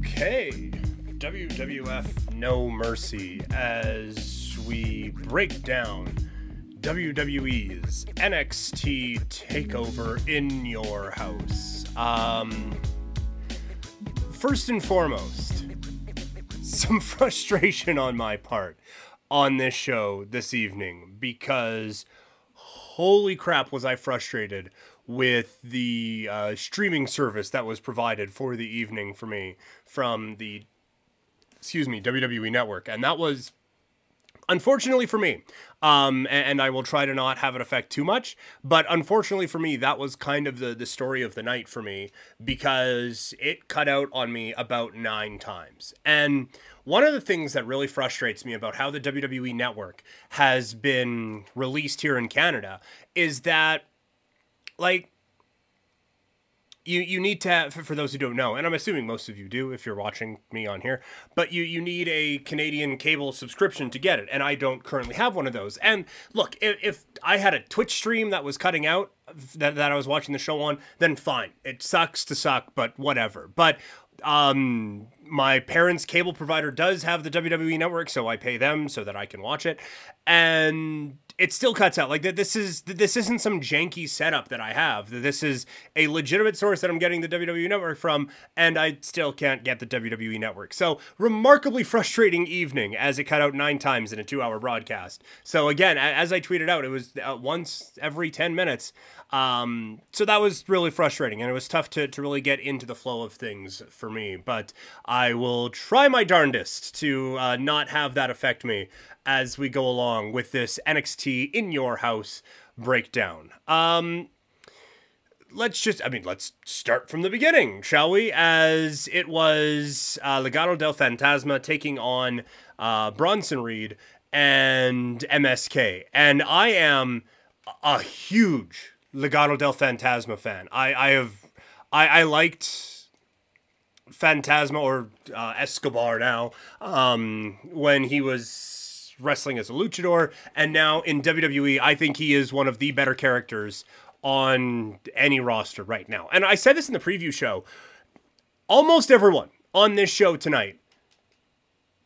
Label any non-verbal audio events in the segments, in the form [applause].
Okay, WWF No Mercy as we break down WWE's NXT Takeover in your house. Um, first and foremost, some [laughs] frustration on my part on this show this evening because holy crap was I frustrated with the uh, streaming service that was provided for the evening for me from the excuse me WWE network. And that was unfortunately for me. Um, and, and, I will try to not have it affect too much but unfortunately for me that was kind of the the story of the night for me because it cut out on me about nine times. And one of the things that really frustrates me about how the WWE network has been released here in Canada is that like you you need to have for those who don't know and i'm assuming most of you do if you're watching me on here but you you need a canadian cable subscription to get it and i don't currently have one of those. And look if, if i had a twitch stream that was cutting out that, that i was watching the show on then fine. It sucks to suck but whatever. But um my parents cable provider does have the WWE network so I pay them so that I can watch it. And it still cuts out. Like this is this isn't some janky setup that I have. This is a legitimate source that I'm getting the WWE network from, and I still can't get the WWE network. So remarkably frustrating evening as it cut out nine times in a two-hour broadcast. So again, as I tweeted out, it was uh, once every ten minutes. Um, so that was really frustrating, and it was tough to to really get into the flow of things for me. But I will try my darndest to uh, not have that affect me as we go along with this NXT in your house breakdown. Um, let's just, I mean, let's start from the beginning, shall we? As it was uh, Legado del Fantasma taking on uh, Bronson Reed and MSK. And I am a huge Legado del Fantasma fan. I, I have, I, I liked Fantasma or uh, Escobar now um, when he was wrestling as a luchador, and now in WWE, I think he is one of the better characters on any roster right now. And I said this in the preview show. Almost everyone on this show tonight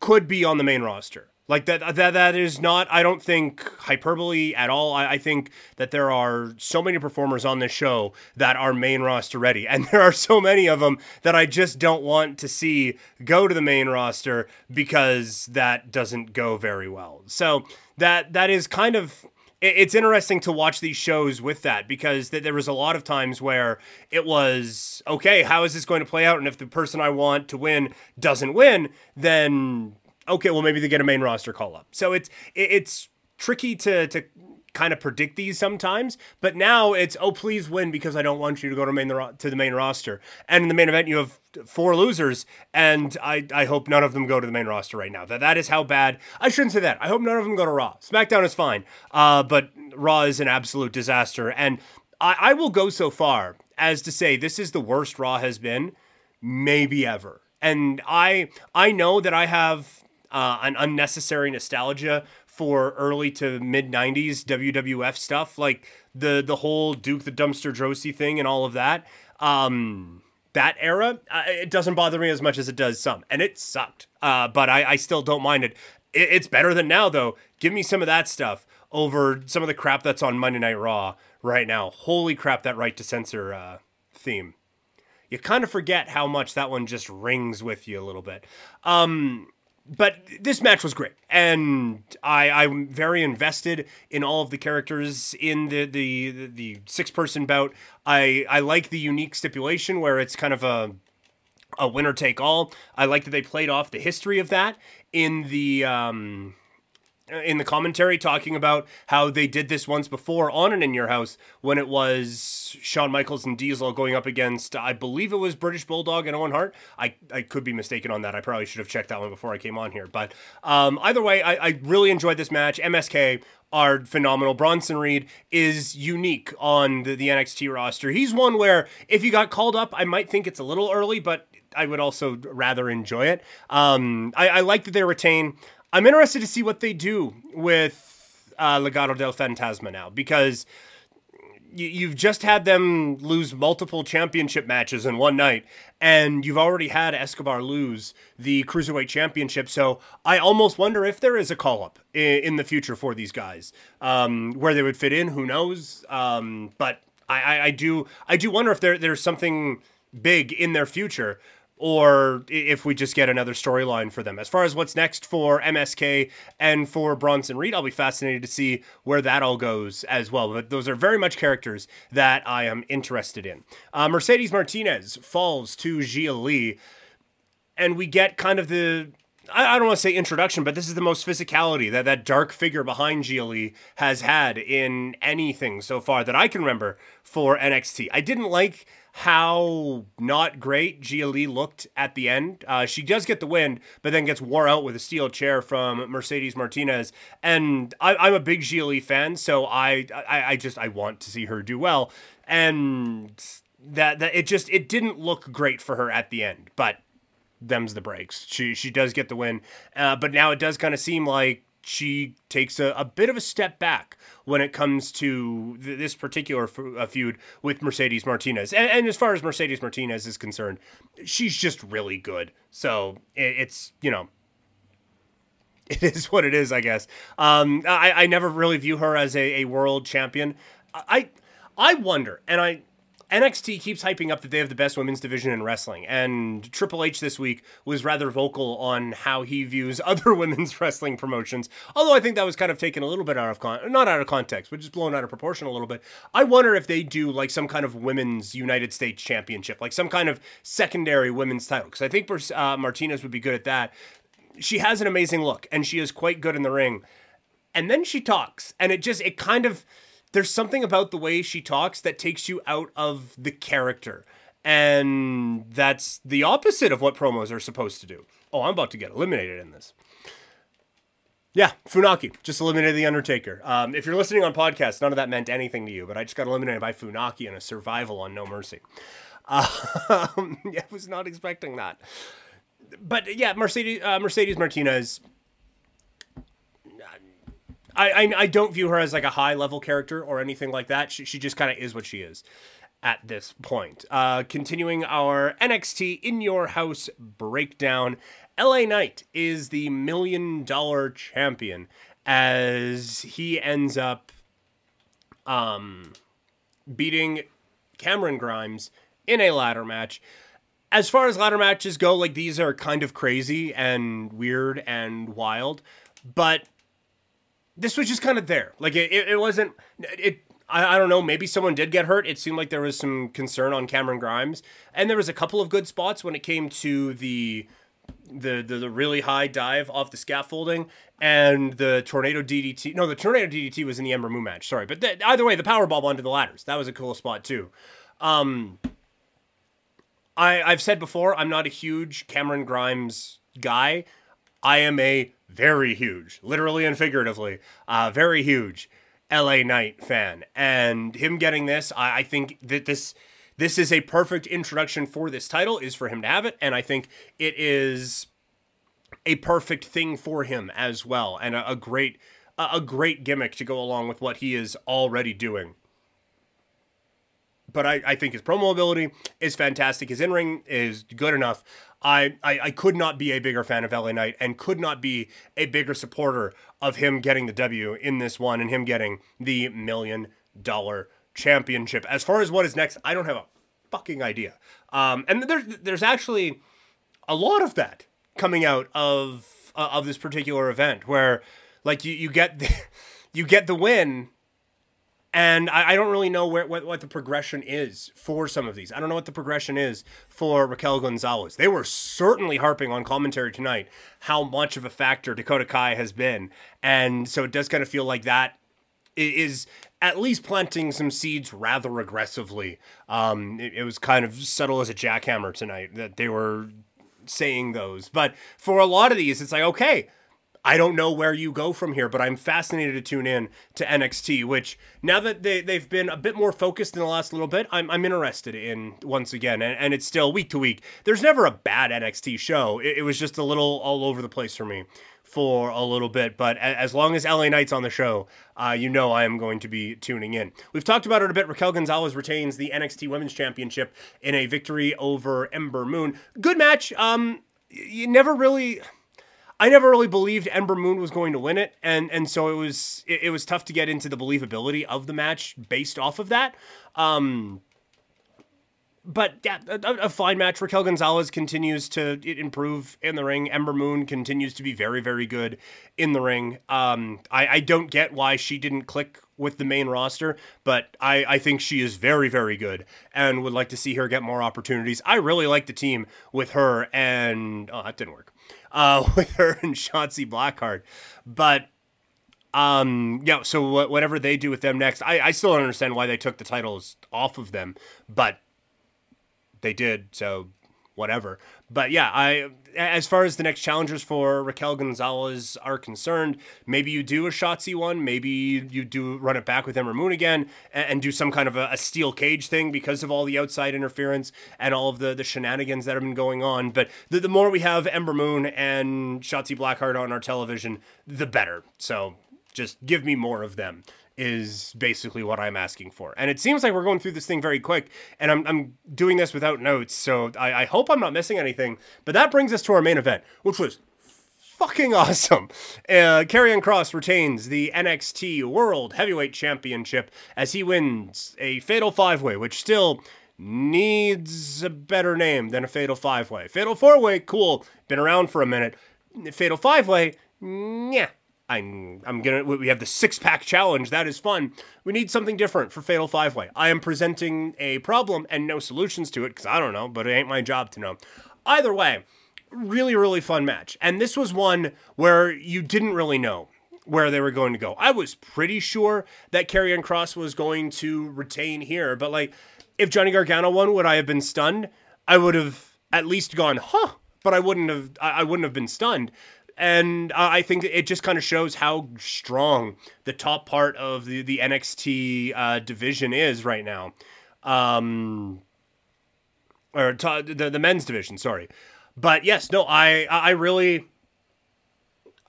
could be on the main roster. Like that, that that is not. I don't think hyperbole at all. I, I, think that there are so many performers on this show that are main roster ready, and [laughs] there are so many of them that I just don't want to see go to the main roster because that doesn't go very well. So that that is kind of it's interesting to watch these shows with that because th- there was a lot of times where it was okay how is this going to play out and if the person i want to win doesn't win then okay, well maybe they get a main roster call up. So it's it's tricky to to kind of predict these sometimes, but now it's oh please win because I don't want you to go to main the to the main roster. And in the main event you have four losers and I I hope none of them go to the main roster right now. That that is how bad. I shouldn't say that. I hope none of them go to Raw. SmackDown is fine. Uh but Raw is an absolute disaster and I I will go so far as to say this is the worst Raw has been maybe ever. And I I know that I have uh, an unnecessary nostalgia for early to mid 90s WWF stuff, like the the whole Duke the Dumpster Droese thing and all of that. Um, that era, uh, it doesn't bother me as much as it does some, and it sucked. Uh, but I, I still don't mind it. it. It's better than now, though. Give me some of that stuff over some of the crap that's on Monday Night Raw right now. Holy crap, that right to censor uh, theme. You kind of forget how much that one just rings with you a little bit. Um, but this match was great, and I, I'm very invested in all of the characters in the the the, six person bout. I I like the unique stipulation where it's kind of a a winner take all. I like that they played off the history of that in the um, in the commentary talking about how they did this once before on an In Your House when it was Shawn Michaels and Diesel going up against, I believe it was British Bulldog and Owen Hart. I, I could be mistaken on that. I probably should have checked that one before I came on here. But um, either way, I, I really enjoyed this match. MSK are phenomenal. Bronson Reed is unique on the, the NXT roster. He's one where if he got called up, I might think it's a little early, but I would also rather enjoy it. Um, I, I, like that they retain I'm interested to see what they do with uh, Legado del Fantasma now because you've just had them lose multiple championship matches in one night, and you've already had Escobar lose the cruiserweight championship. So I almost wonder if there is a call up in, the future for these guys, um, where they would fit in. Who knows? Um, but I, I, I do I do wonder if there there's something big in their future or if we just get another storyline for them. As far as what's next for MSK and for Bronson Reed, I'll be fascinated to see where that all goes as well. But those are very much characters that I am interested in. Uh, Mercedes Martinez falls to Xia Li, and we get kind of the I, don't want to say introduction, but this is the most physicality that that dark figure behind Xia Li has had in anything so far that I can remember for NXT. I didn't like how not great Xia Li looked at the end. Uh, she does get the win, but then gets wore out with a steel chair from Mercedes Martinez. And I, am a big Xia Li fan, so I, I, I just I want to see her do well. And that that it just it didn't look great for her at the end, but them's the breaks. She she does get the win, uh, but now it does kind of seem like she takes a, a bit of a step back when it comes to th- this particular feud with Mercedes Martinez. And, and, as far as Mercedes Martinez is concerned, she's just really good. So it, it's, you know, [laughs] it is what it is, I guess. Um, I, I never really view her as a, a world champion. I, I wonder, and I, NXT keeps hyping up that they have the best women's division in wrestling, and Triple H this week was rather vocal on how he views [laughs] other women's wrestling promotions. Although I think that was kind of taken a little bit out of con- not out of context, but just blown out of proportion a little bit. I wonder if they do like some kind of women's United States Championship, like some kind of secondary women's title, because I think uh, Martinez would be good at that. She has an amazing look, and she is quite good in the ring. And then she talks, and it just it kind of there's something about the way she talks that takes you out of the character. And that's the opposite of what promos are supposed to do. Oh, I'm about to get eliminated in this. Yeah, Funaki just eliminated the Undertaker. Um, if you're listening on podcast, none of that meant anything to you, but I just got eliminated by Funaki in a survival on No Mercy. Um, [laughs] I was not expecting that. But yeah, Mercedes uh, Mercedes Martinez I, I, I don't view her as like a high level character or anything like that. She, she just kind of is what she is at this point. Uh, continuing our NXT in your house breakdown, LA Knight is the million dollar champion as he ends up um, beating Cameron Grimes in a ladder match. As far as ladder matches go, like these are kind of crazy and weird and wild, but this was just kind of there. Like it, it, it wasn't it. I, I don't know. Maybe someone did get hurt. It seemed like there was some concern on Cameron Grimes, and there was a couple of good spots when it came to the the, the, the really high dive off the scaffolding and the tornado DDT. No, the tornado DDT was in the Ember Moon match. Sorry, but the, either way, the power bomb onto the ladders that was a cool spot too. Um, I I've said before I'm not a huge Cameron Grimes guy. I am a very huge, literally and figuratively, uh, very huge LA Knight fan. And him getting this, I, I think that this this is a perfect introduction for this title, is for him to have it. And I think it is a perfect thing for him as well. And a, a great a great gimmick to go along with what he is already doing but I, I think his promo ability is fantastic. His in ring is good enough. I, I, I could not be a bigger fan of LA Knight and could not be a bigger supporter of him getting the W in this one and him getting the million dollar championship. As far as what is next, I don't have a fucking idea. Um, and there's there's actually a lot of that coming out of uh, of this particular event where like you, you get the, [laughs] you get the win and I, I, don't really know where what, what the progression is for some of these. I don't know what the progression is for Raquel Gonzalez. They were certainly harping on commentary tonight how much of a factor Dakota Kai has been, and so it does kind of feel like that is at least planting some seeds rather aggressively. Um, it, it was kind of subtle as a jackhammer tonight that they were saying those, but for a lot of these, it's like okay I don't know where you go from here, but I'm fascinated to tune in to NXT, which now that they, they've been a bit more focused in the last little bit, I'm, I'm interested in once again. And, and it's still week to week. There's never a bad NXT show. It, it was just a little all over the place for me for a little bit. But as long as LA Knight's on the show, uh, you know I am going to be tuning in. We've talked about it a bit. Raquel Gonzalez retains the NXT Women's Championship in a victory over Ember Moon. Good match. Um, you never really. I never really believed Ember Moon was going to win it, and and so it was it, it was tough to get into the believability of the match based off of that. Um, but yeah, a, a, fine match. Raquel Gonzalez continues to improve in the ring. Ember Moon continues to be very, very good in the ring. Um, I, I don't get why she didn't click with the main roster, but I, I think she is very, very good and would like to see her get more opportunities. I really like the team with her and oh, that didn't work. Uh, [laughs] with her and Shotzi Blackheart, but um, yeah. So whatever they do with them next, I, I still don't understand why they took the titles off of them, but they did, so whatever. But yeah, I as far as the next challengers for Raquel Gonzalez are concerned, maybe you do a Shotzi one, maybe you do run it back with Ember Moon again and, and do some kind of a, a, steel cage thing because of all the outside interference and all of the, the shenanigans that have been going on. But the, the more we have Ember Moon and Shotzi Blackheart on our television, the better. So just give me more of them is basically what I'm asking for. And it seems like we're going through this thing very quick, and I'm, I'm doing this without notes, so I, I hope I'm not missing anything. But that brings us to our main event, which was fucking [laughs] awesome. Uh, Karrion Kross retains the NXT World Heavyweight Championship as he wins a Fatal Five Way, which still needs a better name than a Fatal Five Way. Fatal Four Way, cool, been around for a minute. Fatal Five Way, yeah, I'm I'm gonna we have the six pack challenge. That is fun. We need something different for Fatal Five Way. I am presenting a problem and no solutions to it because I don't know, but it ain't my job to know. Either way, really really fun match. And this was one where you didn't really know where they were going to go. I was pretty sure that Karrion Kross was going to retain here, but like if Johnny Gargano won, would I have been stunned? I would have at least gone, huh? But I wouldn't have. I wouldn't have been stunned and I think it just kind of shows how strong the top part of the the NXT uh, division is right now, um, or the the men's division. Sorry, but yes, no, I I really.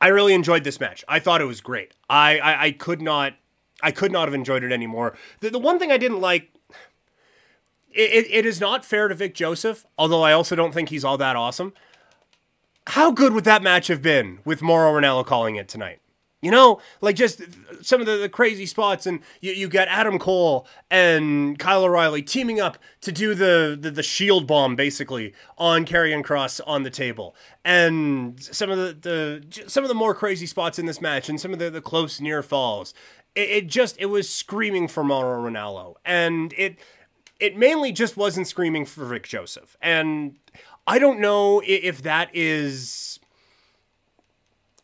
I really enjoyed this match. I thought it was great. I, I, I could not I could not have enjoyed it anymore. The, the one thing I didn't like it, it is not fair to Vic Joseph, although I also don't think he's all that awesome how good would that match have been with Mauro Ranallo calling it tonight? You know, like just some of the, the crazy spots, and you, you get Adam Cole and Kyle O'Reilly teaming up to do the, the, the shield bomb basically on Karrion Kross on the table, and some of the, the some of the more crazy spots in this match, and some of the, the close near falls. It, it just it was screaming for Mauro Ranallo, and it it mainly just wasn't screaming for Vic Joseph, and I don't know if that is.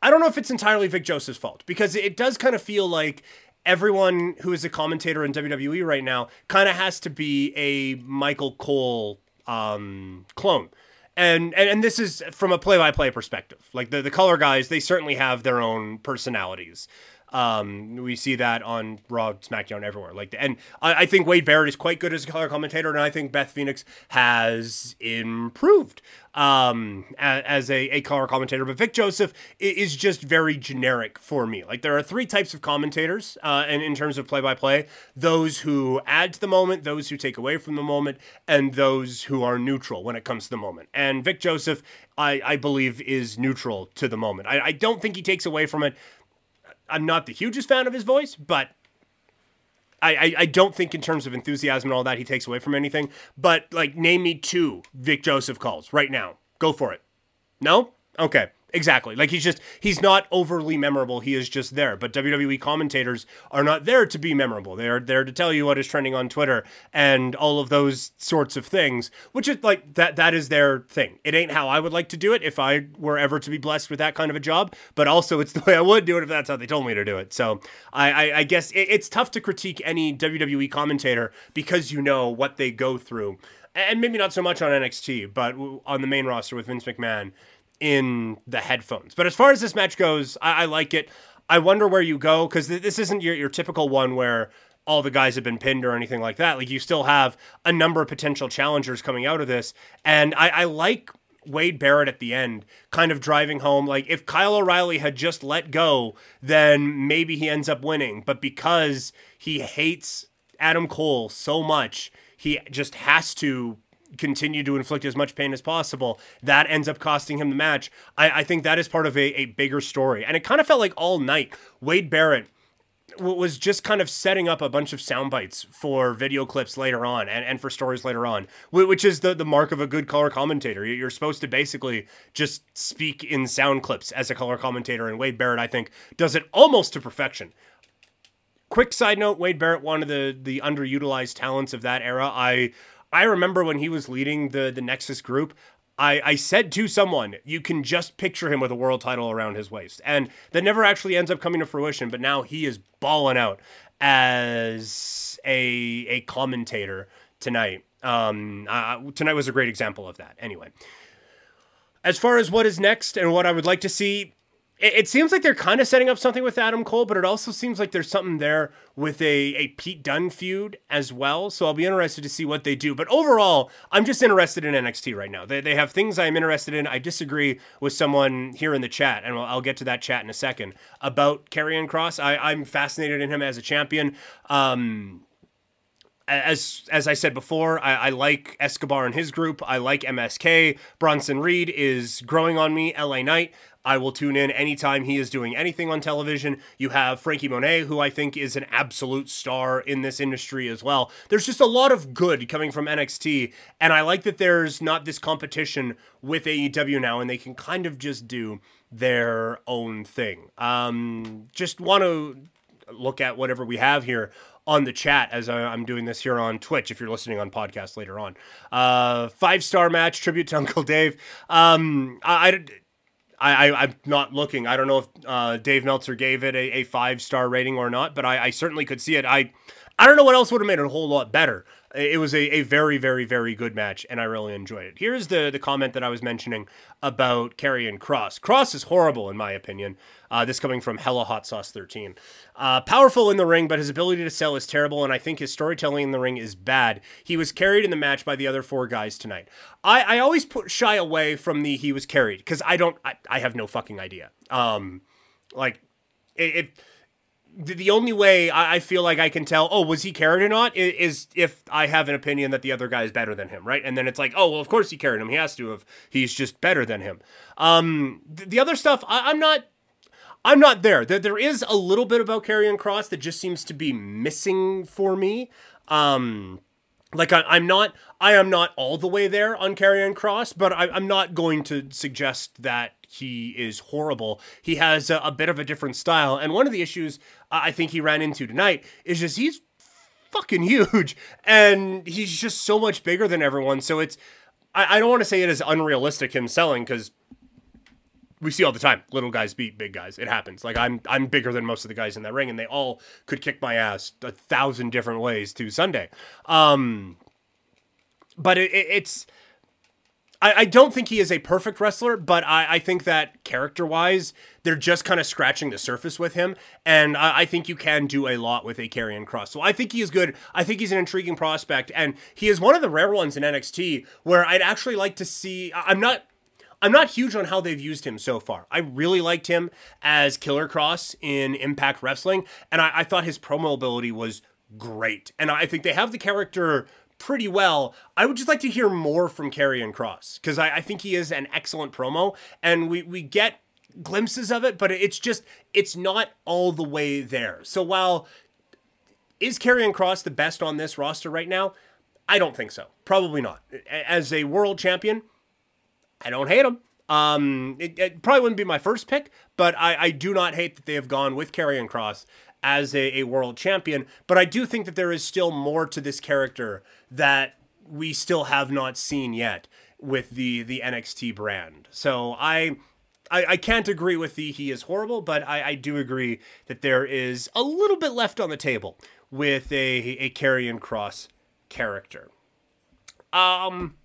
I don't know if it's entirely Vic Joseph's fault because it does kind of feel like everyone who is a commentator in WWE right now kind of has to be a Michael Cole um, clone. And, and and this is from a play-by-play perspective. Like the, the color guys, they certainly have their own personalities. Um, we see that on Raw, SmackDown, everywhere. Like, and I, I, think Wade Barrett is quite good as a color commentator, and I think Beth Phoenix has improved um, as, a, a color commentator. But Vic Joseph is just very generic for me. Like, there are three types of commentators, uh, and in terms of play by play, those who add to the moment, those who take away from the moment, and those who are neutral when it comes to the moment. And Vic Joseph, I, I believe, is neutral to the moment. I, I don't think he takes away from it. I'm not the hugest fan of his voice, but I, I, I, don't think in terms of enthusiasm and all that he takes away from anything. But like, name me two Vic Joseph calls right now. Go for it. No? Okay. Exactly. Like he's just he's not overly memorable. He is just there. But WWE commentators are not there to be memorable. They are there to tell you what is trending on Twitter and all of those sorts of things, which is like that that is their thing. It ain't how I would like to do it if I were ever to be blessed with that kind of a job, but also it's [laughs] the way I would do it if that's how they told me to do it. So I I, I guess it, it's tough to critique any WWE commentator because you know what they go through. And maybe not so much on NXT, but on the main roster with Vince McMahon in the headphones. But as far as this match goes, I, I like it. I wonder where you go because th- this isn't your, your typical one where all the guys have been pinned or anything like that. Like you still have a number of potential challengers coming out of this, and I, I like Wade Barrett at the end, kind of driving home. Like if Kyle O'Reilly had just let go, then maybe he ends up winning. But because he hates Adam Cole so much, he just has to continue to inflict as much pain as possible. That ends up costing him the match. I, I think that is part of a, a bigger story. And it kind of felt like all night, Wade Barrett was just kind of setting up a bunch of sound bites for video clips later on and, and for stories later on, which is the, the mark of a good color commentator. You're supposed to basically just speak in sound clips as a color commentator, and Wade Barrett, I think, does it almost to perfection. Quick side note: Wade Barrett, one of the the underutilized talents of that era. I I remember when he was leading the the Nexus group. I, I said to someone, you can just picture him with a world title around his waist. And that never actually ends up coming to fruition, but now he is balling out as a, a commentator tonight. Um, uh, tonight was a great example of that. Anyway, as far as what is next and what I would like to see, it, it seems like they're kind of setting up something with Adam Cole, but it also seems like there's something there with a, a Pete Dunne feud as well. So I'll be interested to see what they do. But overall, I'm just interested in NXT right now. They, they have things I'm interested in. I disagree with someone here in the chat, and I'll, I'll get to that chat in a second about Karrion Kross. I'm fascinated in him as a champion. Um, as as I said before, I, I, like Escobar and his group. I like MSK. Bronson Reed is growing on me. LA Knight. I will tune in anytime he is doing anything on television. You have Frankie Monet, who I think is an absolute star in this industry as well. There's just a lot of good coming from NXT, and I like that there's not this competition with AEW now, and they can kind of just do their own thing. Um, just want to look at whatever we have here on the chat as I'm doing this here on Twitch. If you're listening on podcast later on, uh, five star match tribute to Uncle Dave. Um, I, I I, I am not looking. I don't know if uh, Dave Meltzer gave it a, a five star rating or not, but I, I certainly could see it. I I don't know what else would have made it a whole lot better. It was a, a very, very, very good match, and I really enjoyed it. Here's the, the comment that I was mentioning about Karrion Kross. Kross is horrible, in my opinion. Uh, this coming from Hella Hot Sauce 13. Uh, powerful in the ring, but his ability to sell is terrible, and I think his storytelling in the ring is bad. He was carried in the match by the other four guys tonight. I, I always put shy away from the he was carried because I don't, I, I have no fucking idea. Um, like, it, it the only way I feel like I can tell, oh, was he carried or not, is if I have an opinion that the other guy is better than him, right? And then it's like, oh, well, of course he carried him. He has to have. He's just better than him. Um, the other stuff, I, am not. I'm not there. there. There is a little bit about Karrion Kross that just seems to be missing for me. Um, like I, am not, I am not all the way there on Karrion Kross, but I, I'm not going to suggest that he is horrible. He has a, a, bit of a different style. And one of the issues I think he ran into tonight is just he's fucking huge and he's just so much bigger than everyone. So it's, I, I don't want to say it is unrealistic him selling because we see all the time little guys beat big guys. It happens. Like I'm I'm bigger than most of the guys in that ring, and they all could kick my ass a thousand different ways to Sunday. Um, but it, it, it's I, I don't think he is a perfect wrestler, but I, I think that character wise, they're just kind of scratching the surface with him. And I, I think you can do a lot with a Karrion Kross. So I think he is good. I think he's an intriguing prospect. And he is one of the rare ones in NXT where I'd actually like to see. I'm not I'm not huge on how they've used him so far. I really liked him as Killer Kross in Impact Wrestling, and I, I, thought his promo ability was great. And I think they have the character pretty well. I would just like to hear more from Karrion Kross because I, I think he is an excellent promo, and we we get glimpses of it, but it's just it's not all the way there. So while is Karrion Kross the best on this roster right now? I don't think so. Probably not. As a world champion, I don't hate him. Um, it, it, probably wouldn't be my first pick, but I, I do not hate that they have gone with Karrion Kross as a, a world champion. But I do think that there is still more to this character that we still have not seen yet with the the NXT brand. So I I, I can't agree with the he is horrible, but I, I do agree that there is a little bit left on the table with a a Karrion Kross character. Um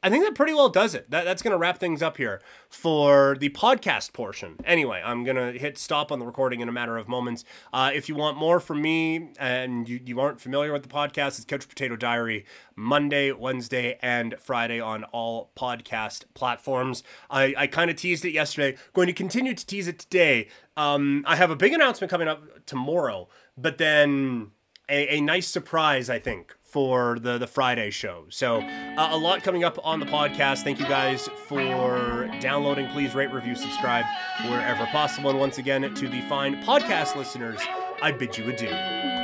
I think that pretty well does it. That, that's going to wrap things up here for the podcast portion. Anyway, I'm going to hit stop on the recording in a matter of moments. Uh, if you want more from me and you, you aren't familiar with the podcast, it's Couch Potato Diary, Monday, Wednesday, and Friday on all podcast platforms. I, I kind of teased it yesterday, going to continue to tease it today. Um, I have a big announcement coming up tomorrow, but then a, a nice surprise, I think, for the the Friday show. So uh, a lot coming up on the podcast. Thank you guys for downloading. Please rate, review, subscribe wherever possible. And once again, to the fine podcast listeners, I bid you adieu.